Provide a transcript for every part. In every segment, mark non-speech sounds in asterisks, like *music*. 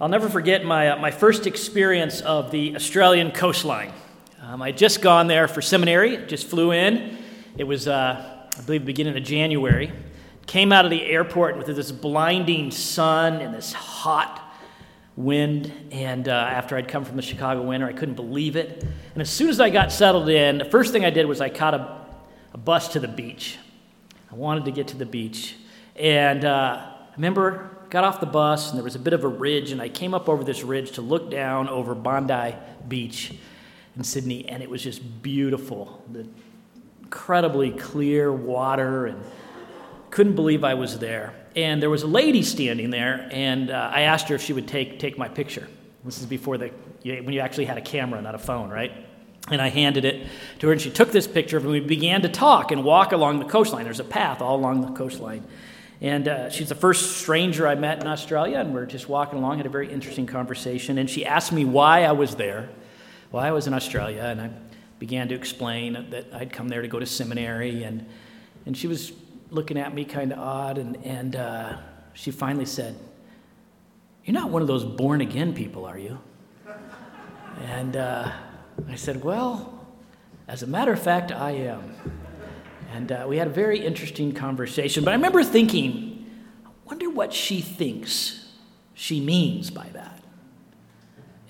I'll never forget my, uh, my first experience of the Australian coastline. Um, I'd just gone there for seminary, just flew in. It was, uh, I believe, the beginning of January. Came out of the airport with this blinding sun and this hot wind. And uh, after I'd come from the Chicago winter, I couldn't believe it. And as soon as I got settled in, the first thing I did was I caught a, a bus to the beach. I wanted to get to the beach. And uh, I remember got off the bus, and there was a bit of a ridge, and I came up over this ridge to look down over Bondi Beach in Sydney, and it was just beautiful. The incredibly clear water, and couldn't believe I was there. And there was a lady standing there, and uh, I asked her if she would take, take my picture. This is before the, when you actually had a camera, not a phone, right? And I handed it to her, and she took this picture, and we began to talk and walk along the coastline. There's a path all along the coastline. And uh, she's the first stranger I met in Australia, and we're just walking along, had a very interesting conversation. And she asked me why I was there, why I was in Australia, and I began to explain that I'd come there to go to seminary. And, and she was looking at me kind of odd, and, and uh, she finally said, You're not one of those born again people, are you? And uh, I said, Well, as a matter of fact, I am. And uh, we had a very interesting conversation. But I remember thinking, I wonder what she thinks she means by that.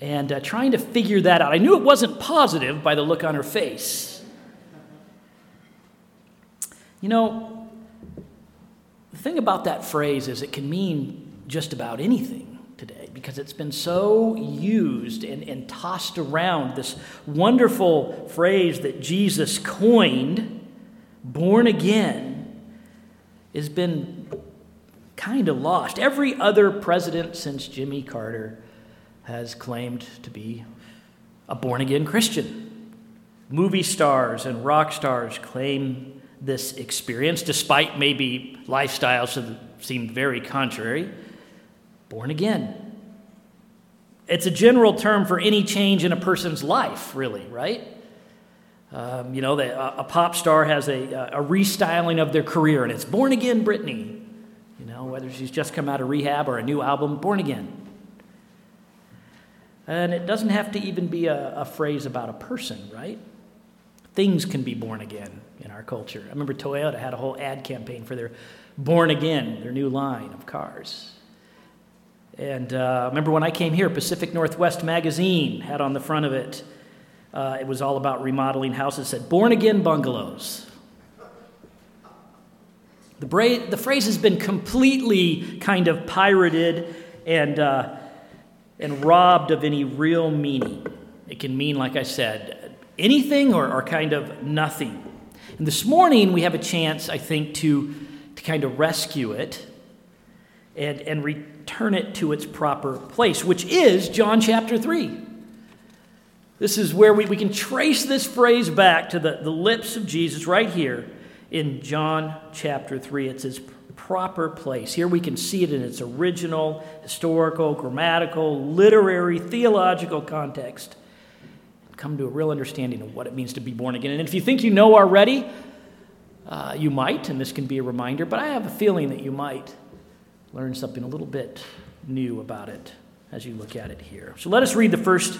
And uh, trying to figure that out. I knew it wasn't positive by the look on her face. You know, the thing about that phrase is it can mean just about anything today because it's been so used and, and tossed around. This wonderful phrase that Jesus coined born again, has been kind of lost. Every other president since Jimmy Carter has claimed to be a born again Christian. Movie stars and rock stars claim this experience, despite maybe lifestyles that seem very contrary. Born again. It's a general term for any change in a person's life, really, right? Um, you know, the, a, a, pop star has a, a restyling of their career, and it's Born Again Britney. You know, whether she's just come out of rehab or a new album, Born Again. And it doesn't have to even be a, a phrase about a person, right? Things can be born again in our culture. I remember Toyota had a whole ad campaign for their Born Again, their new line of cars. And uh, remember when I came here, Pacific Northwest Magazine had on the front of it, uh, it was all about remodeling houses. Said, born again bungalows. The, bra- the phrase has been completely kind of pirated and, uh, and robbed of any real meaning. It can mean, like I said, anything or, or kind of nothing. And this morning we have a chance, I think, to, to kind of rescue it and, and return it to its proper place, which is John chapter 3. This is where we, we can trace this phrase back to the, the lips of Jesus right here in John chapter 3. It's his proper place. Here we can see it in its original, historical, grammatical, literary, theological context. Come to a real understanding of what it means to be born again. And if you think you know already, uh, you might, and this can be a reminder, but I have a feeling that you might learn something a little bit new about it as you look at it here. So let us read the first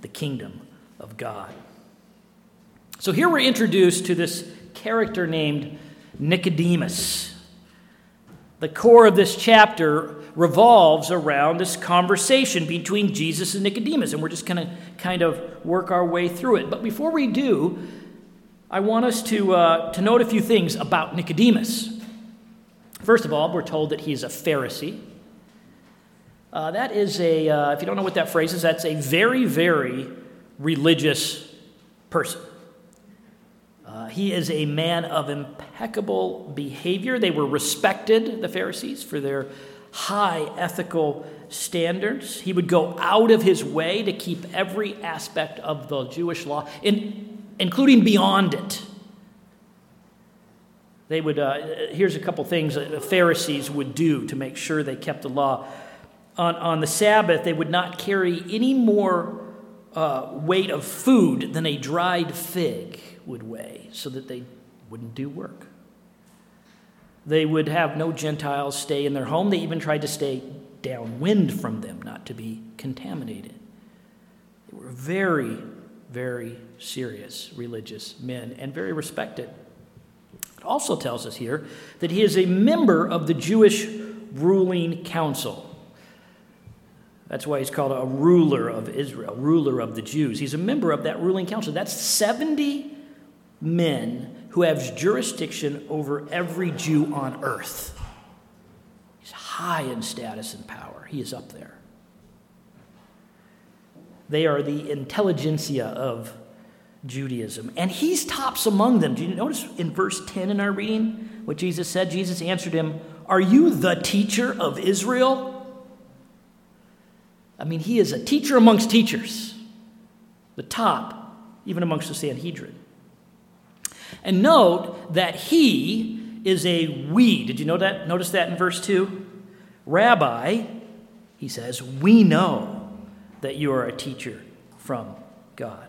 the kingdom of God. So here we're introduced to this character named Nicodemus. The core of this chapter revolves around this conversation between Jesus and Nicodemus, and we're just going to kind of work our way through it. But before we do, I want us to, uh, to note a few things about Nicodemus. First of all, we're told that he's a Pharisee. Uh, that is a, uh, if you don't know what that phrase is, that's a very, very religious person. Uh, he is a man of impeccable behavior. They were respected, the Pharisees, for their high ethical standards. He would go out of his way to keep every aspect of the Jewish law, in, including beyond it. They would, uh, here's a couple things the Pharisees would do to make sure they kept the law. On, on the Sabbath, they would not carry any more uh, weight of food than a dried fig would weigh so that they wouldn't do work. They would have no Gentiles stay in their home. They even tried to stay downwind from them, not to be contaminated. They were very, very serious religious men and very respected. It also tells us here that he is a member of the Jewish ruling council. That's why he's called a ruler of Israel, ruler of the Jews. He's a member of that ruling council. That's 70 men who have jurisdiction over every Jew on earth. He's high in status and power. He is up there. They are the intelligentsia of Judaism. And he's tops among them. Do you notice in verse 10 in our reading what Jesus said? Jesus answered him, Are you the teacher of Israel? I mean, he is a teacher amongst teachers, the top, even amongst the Sanhedrin. And note that he is a we. Did you know that? Notice that in verse 2? Rabbi, he says, we know that you are a teacher from God.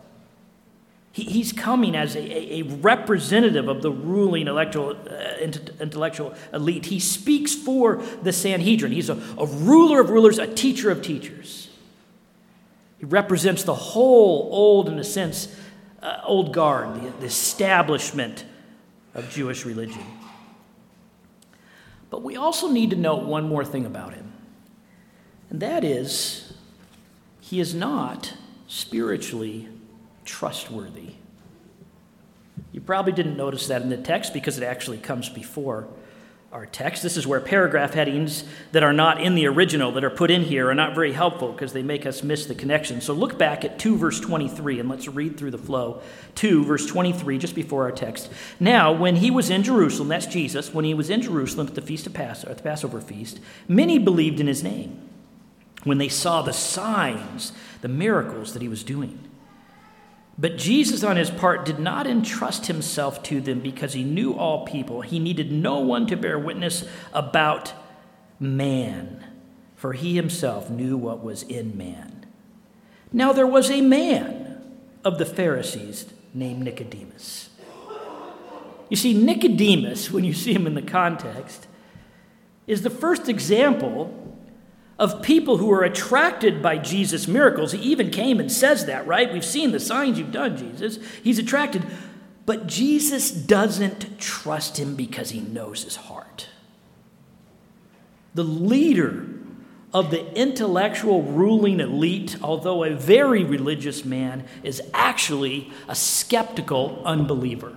He, he's coming as a, a, representative of the ruling intellectual, uh, intellectual elite. He speaks for the Sanhedrin. He's a, a ruler of rulers, a teacher of teachers. He represents the whole old, in a sense, uh, old guard, the, the establishment of Jewish religion. But we also need to note one more thing about him, and that is he is not spiritually trustworthy. You probably didn't notice that in the text because it actually comes before our text. This is where paragraph headings that are not in the original, that are put in here, are not very helpful because they make us miss the connection. So look back at 2 verse 23 and let's read through the flow. 2 verse 23, just before our text. Now, when he was in Jerusalem, that's Jesus, when he was in Jerusalem at the feast of Passover, the Passover feast, many believed in his name when they saw the signs, the miracles that he was doing. But Jesus, on his part, did not entrust himself to them because he knew all people. He needed no one to bear witness about man, for he himself knew what was in man. Now there was a man of the Pharisees named Nicodemus. You see, Nicodemus, *laughs* when you see him in the context, is the first example of people who are attracted by Jesus' miracles. He even came and says that, right? We've seen the signs you've done, Jesus. He's attracted. But Jesus doesn't trust him because he knows his heart. The leader of the intellectual ruling elite, although a very religious man, is actually a skeptical unbeliever.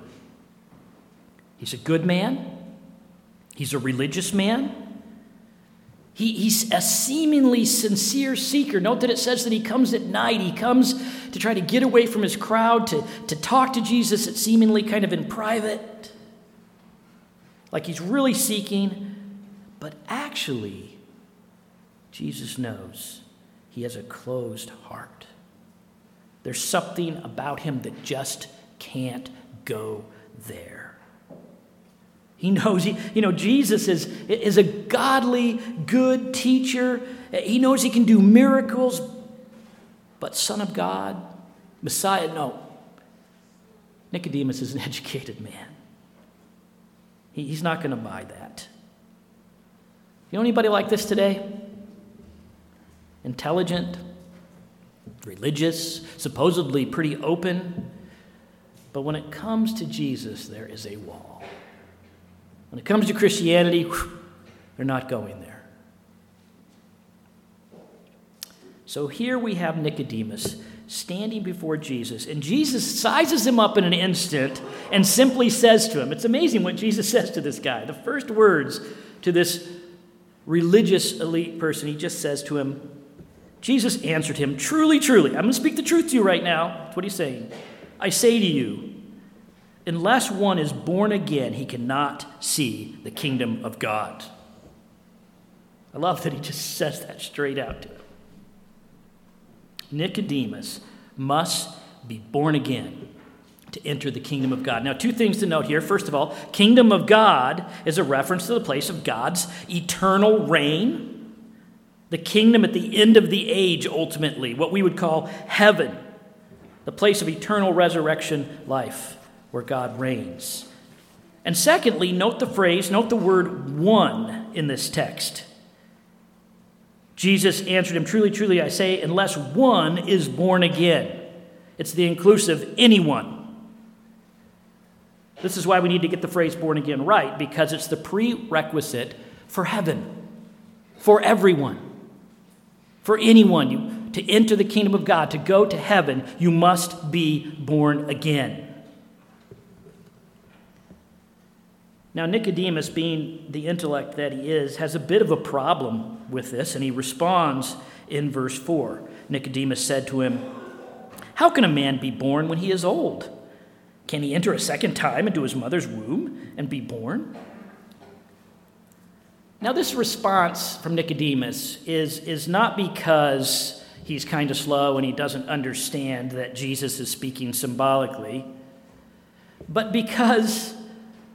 He's a good man, he's a religious man, he, he's a seemingly sincere seeker. Note that it says that he comes at night. He comes to try to get away from his crowd, to, to talk to Jesus at seemingly kind of in private, like he's really seeking. But actually, Jesus knows he has a closed heart. There's something about him that just can't go there. He knows, he, you know, Jesus is, is a godly, good teacher. He knows he can do miracles, but Son of God, Messiah, no. Nicodemus is an *laughs* educated man. He, he's not going to buy that. You know anybody like this today? Intelligent, religious, supposedly pretty open, but when it comes to Jesus, there is a wall. When it comes to Christianity, they're not going there. So here we have Nicodemus standing before Jesus, and Jesus sizes him up in an instant and simply says to him, It's amazing what Jesus says to this guy. The first words to this religious elite person, he just says to him, Jesus answered him, Truly, truly, I'm going to speak the truth to you right now. That's what he's saying. I say to you, Unless one is born again, he cannot see the kingdom of God. I love that he just says that straight out to him. Nicodemus must be born again to enter the kingdom of God. Now, two things to note here. First of all, kingdom of God is a reference to the place of God's eternal reign, the kingdom at the end of the age, ultimately, what we would call heaven, the place of eternal resurrection life where God reigns. And secondly, note the phrase, note the word one in this text. Jesus answered him, Truly, truly, I say, unless one is born again. It's the inclusive anyone. This is why we need to get the phrase born again right, because it's the prerequisite for heaven, for everyone, for anyone. You, to enter the kingdom of God, to go to heaven, you must be born again. Now, Nicodemus, being the intellect that he is, has a bit of a problem with this, and he responds in verse 4. Nicodemus said to him, How can a man be born when he is old? Can he enter a second time into his mother's womb and be born? Now, this response from Nicodemus is, is not because he's kind of slow and he doesn't understand that Jesus is speaking symbolically, but because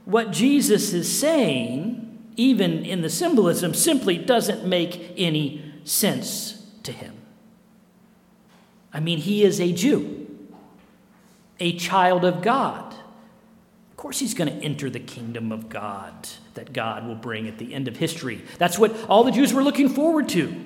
what Jesus is saying, even in the symbolism, simply doesn't make any sense to him. I mean, he is a Jew, a child of God. Of course, he's going to enter the kingdom of God that God will bring at the end of history. That's what all the Jews were looking forward to.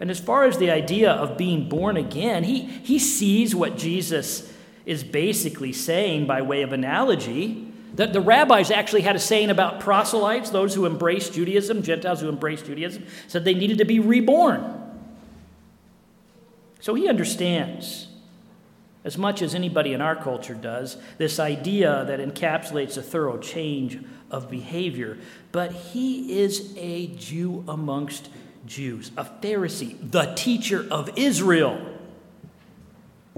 And as far as the idea of being born again, he, he sees what Jesus is basically saying, by way of analogy, that the rabbis actually had a saying about proselytes, those who embraced Judaism, Gentiles who embraced Judaism, said they needed to be reborn. So he understands, as much as anybody in our culture does, this idea that encapsulates a thorough change of behavior. But he is a Jew amongst Jews, a Pharisee, the teacher of Israel.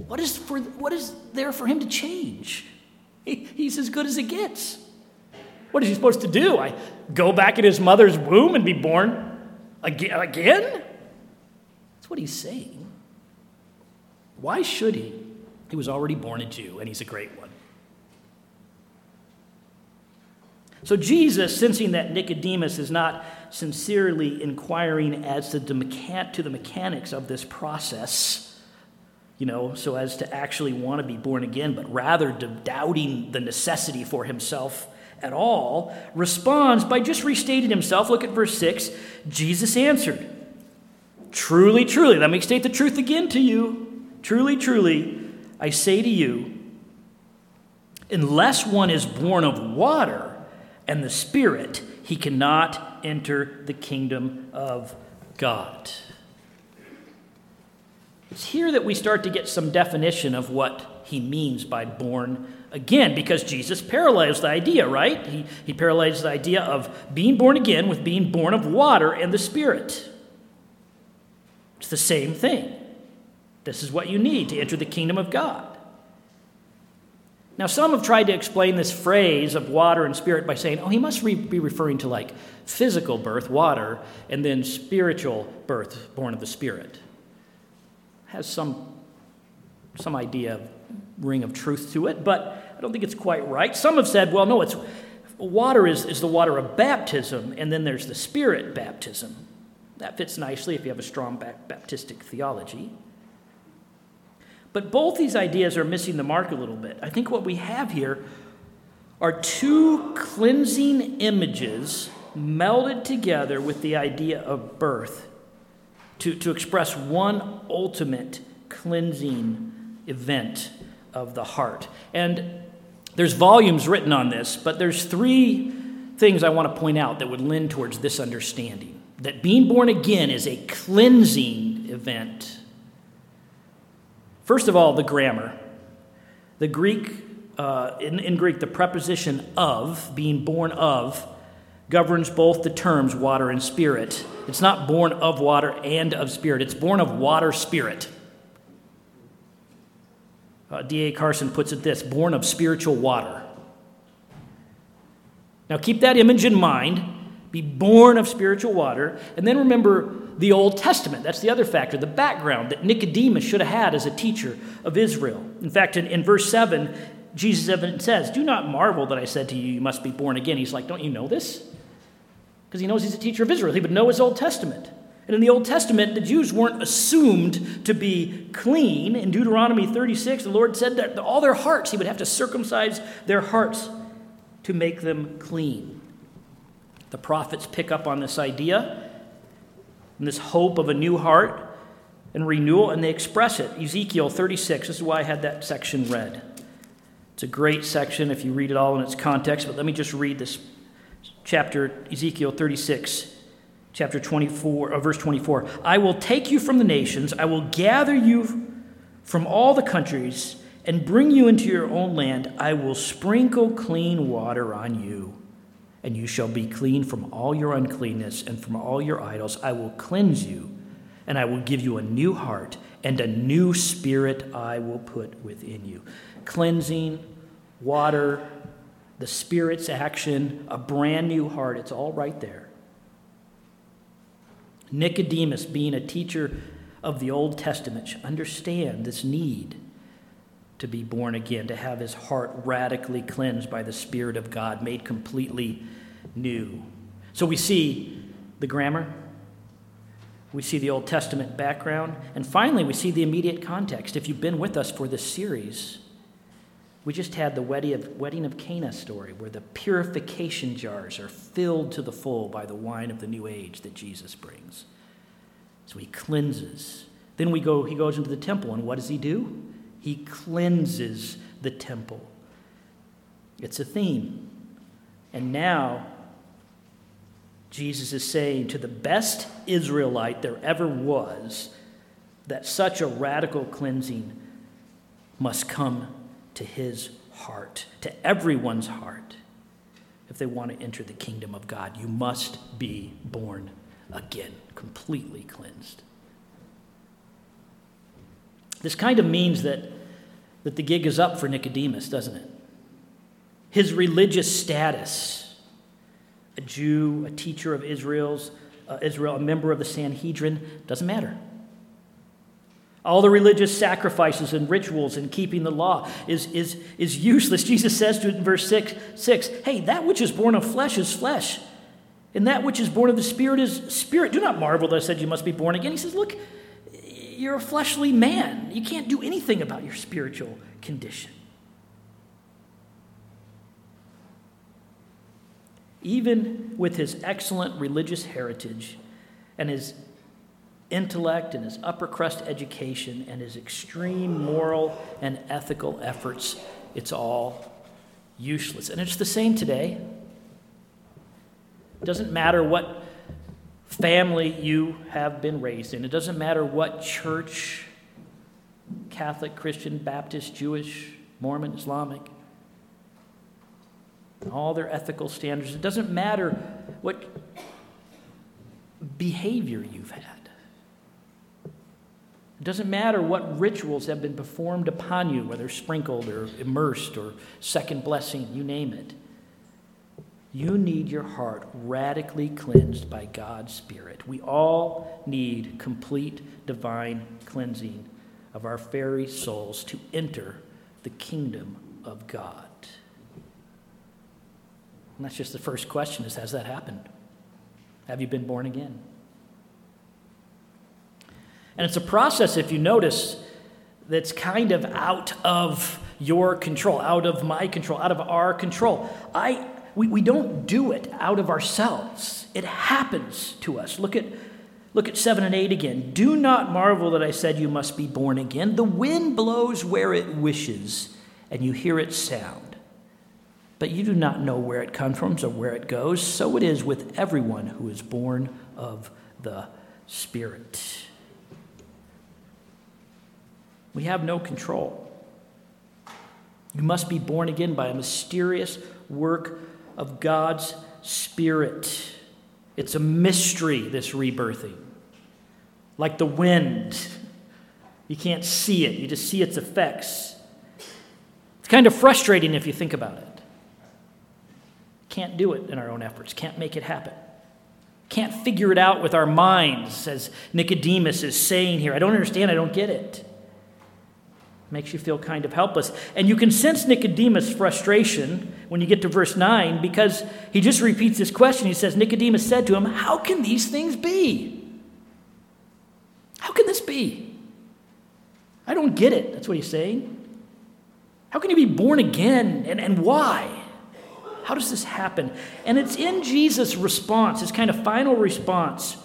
What is, for, what is there for him to change? He, he's as good as it gets. What is he supposed to do? I go back in his mother's womb and be born again? again? That's what he's saying. Why should he? He was already born a Jew, and he's a great one. So, Jesus, sensing that Nicodemus is not sincerely inquiring as to the, mechan- to the mechanics of this process, you know, so as to actually want to be born again, but rather doubting the necessity for himself at all, responds by just restating himself. Look at verse 6. Jesus answered, Truly, truly, let me state the truth again to you. Truly, truly, I say to you, unless one is born of water and the Spirit, he cannot enter the kingdom of God. It's here that we start to get some definition of what he means by born again, because Jesus parallels the idea, right? He, he parallels the idea of being born again with being born of water and the Spirit. It's the same thing. This is what you need to enter the kingdom of God. Now, some have tried to explain this phrase of water and spirit by saying, oh, he must re- be referring to like physical birth, water, and then spiritual birth, born of the Spirit has some, some idea, of ring of truth to it, but I don't think it's quite right. Some have said, well, no, it's water is, is the water of baptism, and then there's the spirit baptism. That fits nicely if you have a strong Baptistic theology. But both these ideas are missing the mark a little bit. I think what we have here are two cleansing images melded together with the idea of birth to, to express one ultimate cleansing event of the heart. And there's volumes written on this, but there's three things I want to point out that would lend towards this understanding that being born again is a cleansing event. First of all, the grammar. The Greek, uh, in, in Greek, the preposition of, being born of, governs both the terms water and spirit. It's not born of water and of spirit, it's born of water spirit. Uh, D.A. Carson puts it this born of spiritual water. Now keep that image in mind be born of spiritual water. And then remember the Old Testament. That's the other factor, the background that Nicodemus should have had as a teacher of Israel. In fact, in, in verse 7, Jesus even says, Do not marvel that I said to you, You must be born again. He's like, Don't you know this? Because he knows he's a teacher of Israel. He would know his Old Testament. And in the Old Testament, the Jews weren't assumed to be clean. In Deuteronomy 36, the Lord said that all their hearts, He would have to circumcise their hearts to make them clean. The prophets pick up on this idea and this hope of a new heart and renewal, and they express it. Ezekiel 36, this is why I had that section read. It's a great section if you read it all in its context, but let me just read this chapter, Ezekiel 36, chapter 24, uh, verse 24. I will take you from the nations, I will gather you from all the countries and bring you into your own land. I will sprinkle clean water on you and you shall be clean from all your uncleanness and from all your idols. I will cleanse you, and I will give you a new heart, and a new spirit I will put within you. Cleansing, water, the Spirit's action, a brand new heart, it's all right there. Nicodemus, being a teacher of the Old Testament, should understand this need to be born again, to have his heart radically cleansed by the Spirit of God, made completely new. So we see the grammar, we see the Old Testament background, and finally we see the immediate context. If you've been with us for this series, we just had the wedding of, Cana story where the purification jars are filled to the full by the wine of the new age that Jesus brings. So he cleanses. Then we go, he goes into the temple, and what does he do? He cleanses the temple. It's a theme. And now, Jesus is saying to the best Israelite there ever was that such a radical cleansing must come to his heart, to everyone's heart. If they want to enter the kingdom of God, you must be born again, completely cleansed. This kind of means that, that the gig is up for Nicodemus, doesn't it? His religious status, a Jew, a teacher of Israel's, uh, Israel, a member of the Sanhedrin, doesn't matter. All the religious sacrifices and rituals and keeping the law is, is, is useless. Jesus says to it in verse 6, 6 Hey, that which is born of flesh is flesh, and that which is born of the Spirit is spirit. Do not marvel that I said you must be born again. He says, Look, you're a fleshly man. You can't do anything about your spiritual condition. Even with his excellent religious heritage and his intellect and his upper crust education and his extreme moral and ethical efforts, it's all useless. And it's the same today. It doesn't matter what family you have been raised in. It doesn't matter what church Catholic, Christian, Baptist, Jewish, Mormon, Islamic all their ethical standards. It doesn't matter what behavior you've had. It doesn't matter what rituals have been performed upon you, whether sprinkled or immersed or second blessing, you name it. You need your heart radically cleansed by God's Spirit. We all need complete divine cleansing of our fairy souls to enter the kingdom of God. And that's just the first question is has that happened? Have you been born again? And it's a process, if you notice, that's kind of out of your control, out of my control, out of our control. I we, we don't do it out of ourselves. It happens to us. Look at, look at 7 and 8 again. Do not marvel that I said you must be born again. The wind blows where it wishes, and you hear its sound. But you do not know where it comes from or where it goes. So it is with everyone who is born of the Spirit. We have no control. You must be born again by a mysterious work of God's Spirit. It's a mystery, this rebirthing. Like the wind, you can't see it, you just see its effects. It's kind of frustrating if you think about it. Can't do it in our own efforts, can't make it happen. Can't figure it out with our minds, as Nicodemus is saying here. I don't understand, I don't get it. Makes you feel kind of helpless. And you can sense Nicodemus' frustration when you get to verse 9 because he just repeats this question. He says, Nicodemus said to him, How can these things be? How can this be? I don't get it. That's what he's saying. How can you be born again and, and why? How does this happen? And it's in Jesus' response, his kind of final response,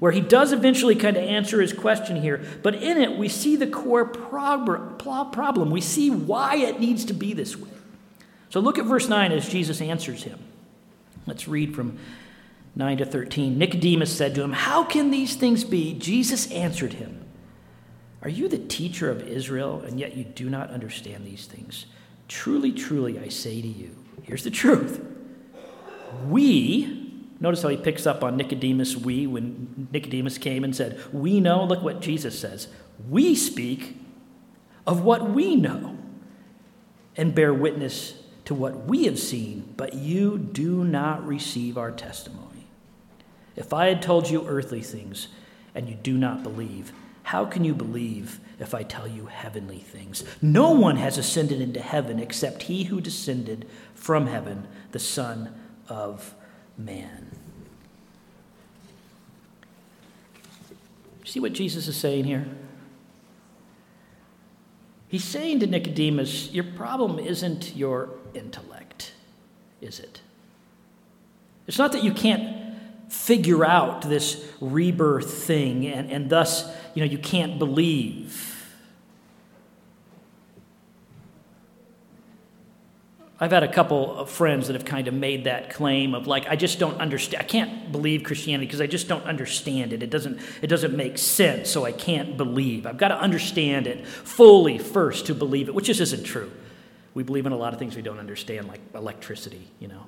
where he does eventually kind of answer his question here. But in it, we see the core problem. We see why it needs to be this way. So look at verse 9 as Jesus answers him. Let's read from 9 to 13. Nicodemus said to him, How can these things be? Jesus answered him, Are you the teacher of Israel, and yet you do not understand these things? Truly, truly, I say to you, Here's the truth. We, notice how he picks up on Nicodemus, we, when Nicodemus came and said, We know, look what Jesus says. We speak of what we know and bear witness to what we have seen, but you do not receive our testimony. If I had told you earthly things and you do not believe, how can you believe if I tell you heavenly things? No one has ascended into heaven except he who descended from heaven, the Son of Man. See what Jesus is saying here? He's saying to Nicodemus, Your problem isn't your intellect, is it? It's not that you can't figure out this rebirth thing and, and thus you know you can't believe I've had a couple of friends that have kind of made that claim of like, I just don't understand. I can't believe Christianity because I just don't understand it. It doesn't, it doesn't make sense, so I can't believe. I've got to understand it fully first to believe it, which just isn't true. We believe in a lot of things we don't understand, like electricity, you know.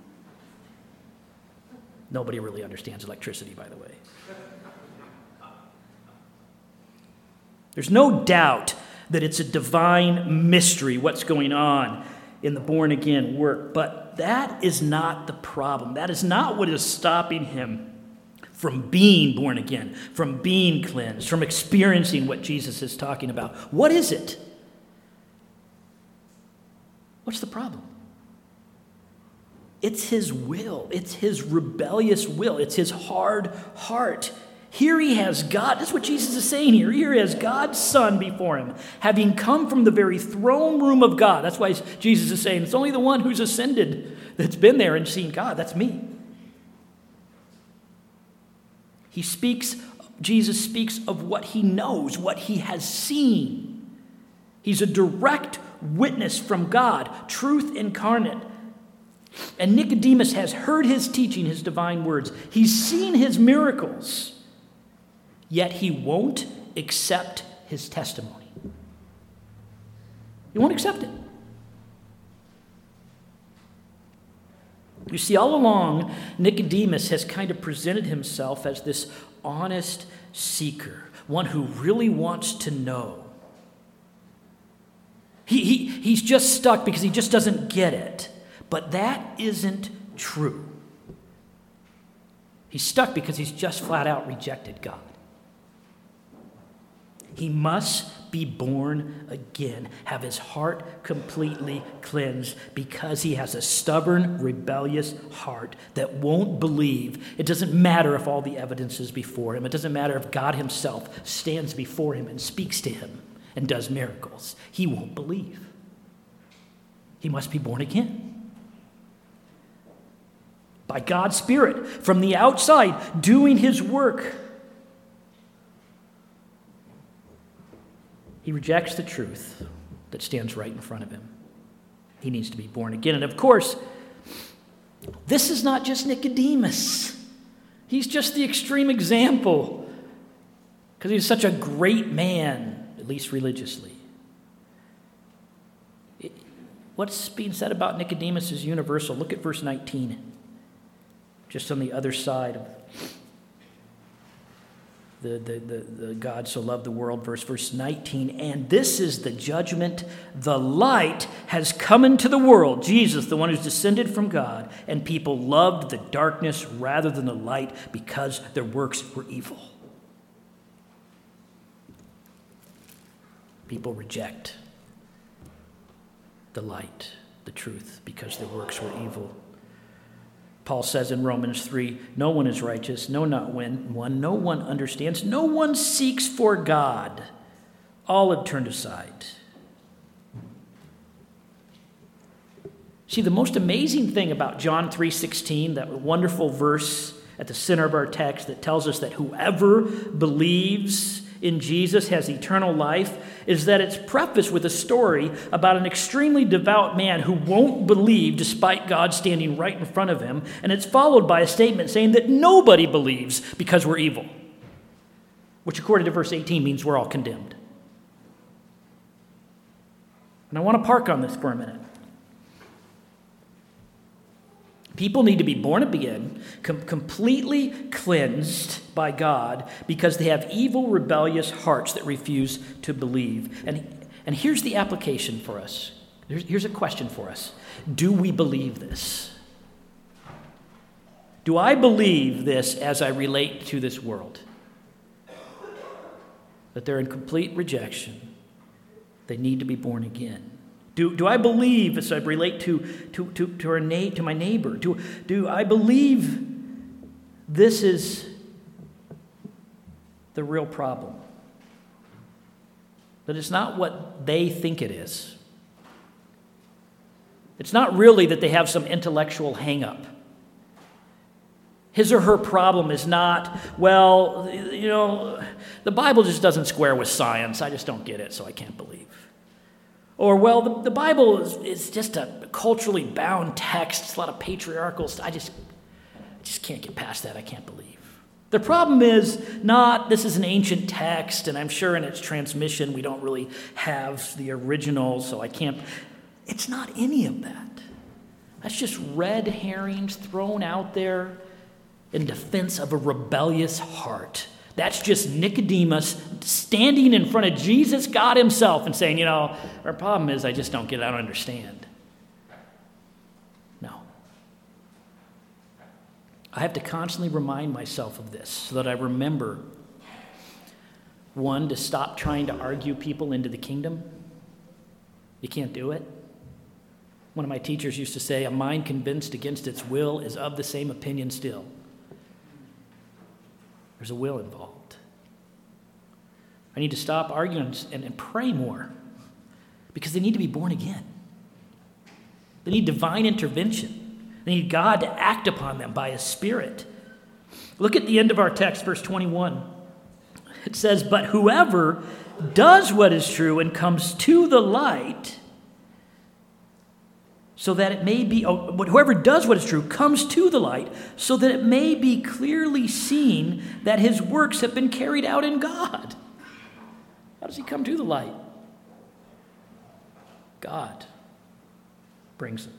Nobody really understands electricity, by the way. There's no doubt that it's a divine mystery what's going on in the born again work. But that is not the problem. That is not what is stopping him from being born again, from being cleansed, from experiencing what Jesus is talking about. What is it? What's the problem? It's his will. It's his rebellious will. It's his hard heart. Here he has God. That's what Jesus is saying here. Here he has God's Son before him, having come from the very throne room of God. That's why Jesus is saying it's only the one who's ascended that's been there and seen God. That's me. He speaks, Jesus speaks of what he knows, what he has seen. He's a direct witness from God, truth incarnate. And Nicodemus has heard his teaching, his divine words. He's seen his miracles yet he won't accept his testimony. He won't accept it. You see, all along, Nicodemus has kind of presented himself as this honest seeker, one who really wants to know. He, he, he's just stuck because he just doesn't get it. But that isn't true. He's stuck because he's just flat out rejected God. He must be born again, have his heart completely cleansed because he has a stubborn, rebellious heart that won't believe. It doesn't matter if all the evidence is before him, it doesn't matter if God himself stands before him and speaks to him and does miracles. He won't believe. He must be born again by God's Spirit from the outside doing his work. He rejects the truth that stands right in front of him. He needs to be born again. And of course, this is not just Nicodemus, he's just the extreme example because he's such a great man, at least religiously. What's being said about Nicodemus is universal. Look at verse 19, just on the other side of the, the, the, the, God so loved the world, verse, verse 19. And this is the judgment. The light has come into the world, Jesus, the one who's descended from God, and people loved the darkness rather than the light because their works were evil. People reject the light, the truth, because their works were evil. Paul says in Romans 3 No one is righteous, no, not one. No one understands, no one seeks for God. All have turned aside. See, the most amazing thing about John 3:16, that wonderful verse at the center of our text that tells us that whoever believes in Jesus has eternal life is that it's prefaced with a story about an extremely devout man who won't believe despite God standing right in front of him. And it's followed by a statement saying that nobody believes because we're evil, which, according to verse 18, means we're all condemned. And I want to park on this for a minute. People need to be born again, com- completely cleansed by God because they have evil, rebellious hearts that refuse to believe. And, and here's the application for us. Here's, here's a question for us Do we believe this? Do I believe this as I relate to this world? That they're in complete rejection, they need to be born again. Do, do I believe, as I relate to, to, to, to, our na- to my neighbor, do, do I believe this is the real problem? That it's not what they think it is. It's not really that they have some intellectual hangup. His or her problem is not, well, you know, the Bible just doesn't square with science. I just don't get it, so I can't believe. Or, well, the, the Bible is, is just a culturally bound text. It's a lot of patriarchal stuff. I just, I just can't get past that. I can't believe. The problem is not this is an ancient text, and I'm sure in its transmission we don't really have the original, so I can't. It's not any of that. That's just red herrings thrown out there in defense of a rebellious heart. That's just Nicodemus standing in front of Jesus, God Himself, and saying, You know, our problem is I just don't get it, I don't understand. No. I have to constantly remind myself of this so that I remember one, to stop trying to argue people into the kingdom. You can't do it. One of my teachers used to say, A mind convinced against its will is of the same opinion still. There's a will involved. I need to stop arguing and, and pray more because they need to be born again. They need divine intervention. They need God to act upon them by His Spirit. Look at the end of our text, verse 21. It says, But whoever does what is true and comes to the light, so that it may be, oh, whoever does what is true comes to the light, so that it may be clearly seen that his works have been carried out in God. How does he come to the light? God brings it.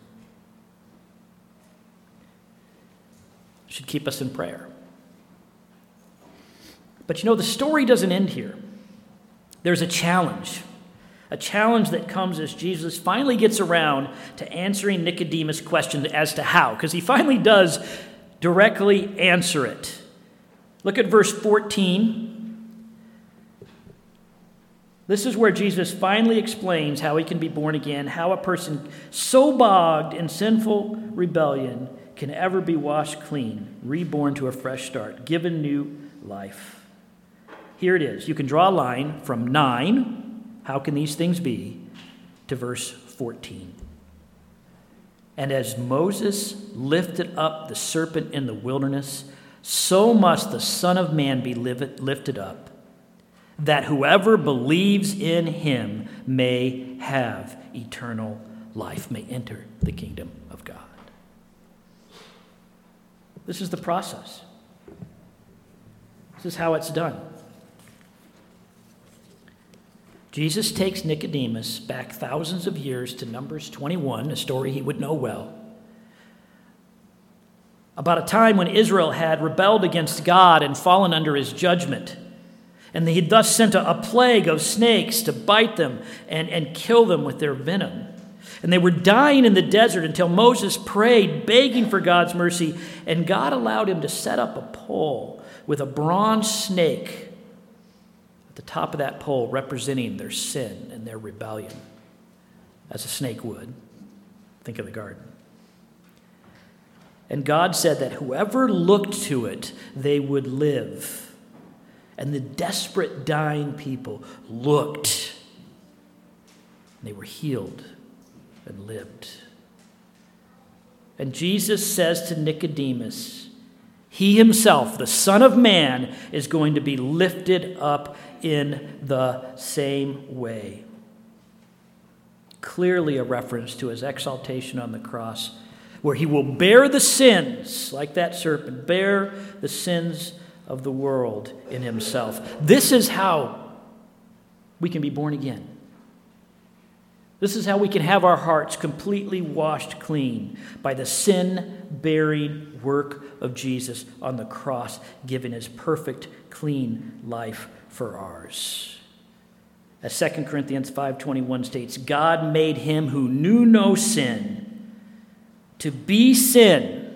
Should keep us in prayer. But you know, the story doesn't end here. There's a challenge a challenge that comes as Jesus finally gets around to answering Nicodemus' question as to how, because he finally does directly answer it. Look at verse 14. This is where Jesus finally explains how he can be born again, how a person so bogged in sinful rebellion can ever be washed clean, reborn to a fresh start, given new life. Here it is. You can draw a line from 9 how can these things be? To verse 14. And as Moses lifted up the serpent in the wilderness, so must the Son of Man be lifted up, that whoever believes in him may have eternal life, may enter the kingdom of God. This is the process. This is how it's done. Jesus takes Nicodemus back thousands of years to Numbers 21, a story he would know well. About a time when Israel had rebelled against God and fallen under his judgment. And he thus sent a, a plague of snakes to bite them and, and kill them with their venom. And they were dying in the desert until Moses prayed, begging for God's mercy, and God allowed him to set up a pole with a bronze snake the top of that pole representing their sin and their rebellion, as a snake would. Think of the garden. And God said that whoever looked to it, they would live. And the desperate, dying people looked. They were healed and lived. And Jesus says to Nicodemus, He himself, the Son of Man, is going to be lifted up in the same way. Clearly, a reference to his exaltation on the cross, where he will bear the sins, like that serpent, bear the sins of the world in himself. This is how we can be born again. This is how we can have our hearts completely washed clean by the sin bearing work of Jesus on the cross, giving his perfect, clean life for ours. As 2 Corinthians 5:21 states, God made him who knew no sin to be sin,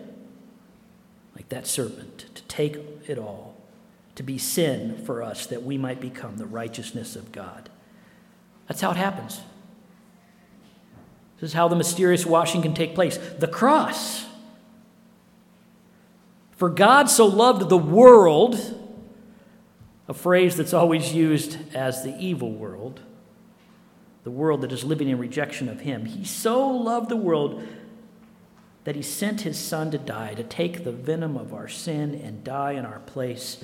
like that serpent, to take it all, to be sin for us that we might become the righteousness of God. That's how it happens. This is how the mysterious washing can take place. The cross. For God so loved the world a phrase that's always used as the evil world, the world that is living in rejection of Him. He so loved the world that He sent His Son to die, to take the venom of our sin and die in our place,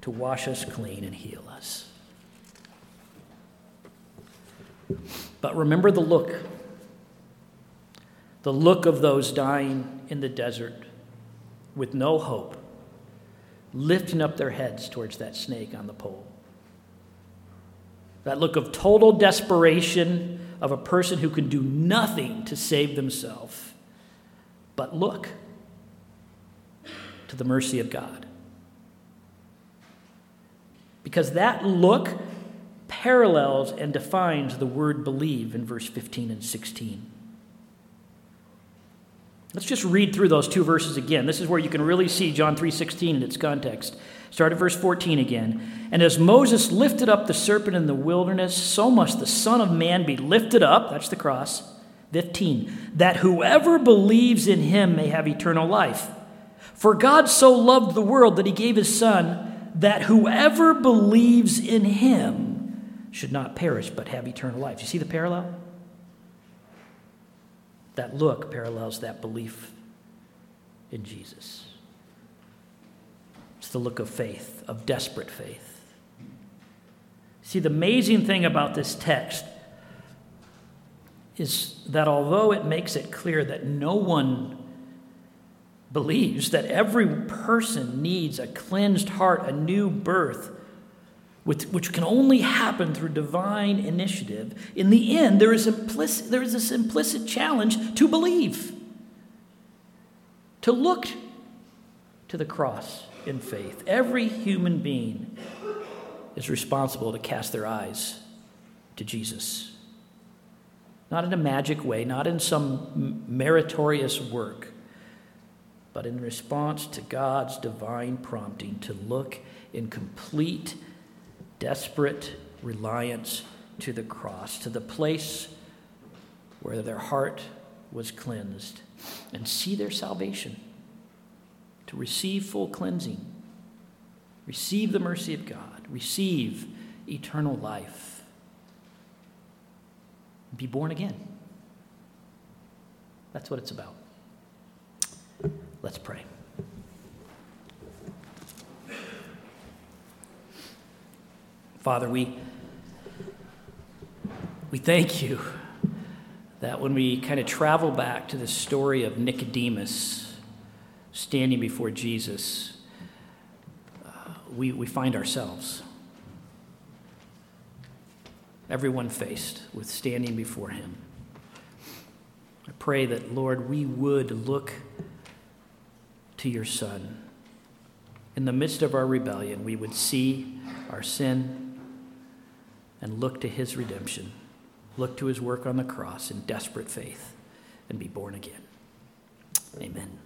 to wash us clean and heal us. But remember the look the look of those dying in the desert with no hope lifting up their heads towards that snake on the pole. That look of total desperation of a person who can do nothing to save themselves, but look to the mercy of God. Because that look parallels and defines the word believe in verse 15 and 16. Let's just read through those two verses again. This is where you can really see John 3:16 in its context. Start at verse 14 again. And as Moses lifted up the serpent in the wilderness, so must the Son of Man be lifted up, that's the cross. 15. That whoever believes in him may have eternal life. For God so loved the world that he gave his Son, that whoever believes in him should not perish but have eternal life. You see the parallel? That look parallels that belief in Jesus. It's the look of faith, of desperate faith. See, the amazing thing about this text is that although it makes it clear that no one believes that every person needs a cleansed heart, a new birth, which can only happen through divine initiative, in the end, there is, implicit, there is this implicit challenge to believe, to look to the cross in faith. Every human being is responsible to cast their eyes to Jesus. Not in a magic way, not in some meritorious work, but in response to God's divine prompting to look in complete desperate reliance to the cross, to the place where their heart was cleansed, and see their salvation, to receive full cleansing, receive the mercy of God, receive eternal life, be born again. That's what it's about. Let's pray. Father, we, we thank you that when we kind of travel back to the story of Nicodemus standing before Jesus, uh, we, we find ourselves, everyone faced with standing before him. I pray that, Lord, we would look to your Son in the midst of our rebellion, we would see our sin and look to his redemption, look to his work on the cross in desperate faith, and be born again. Amen.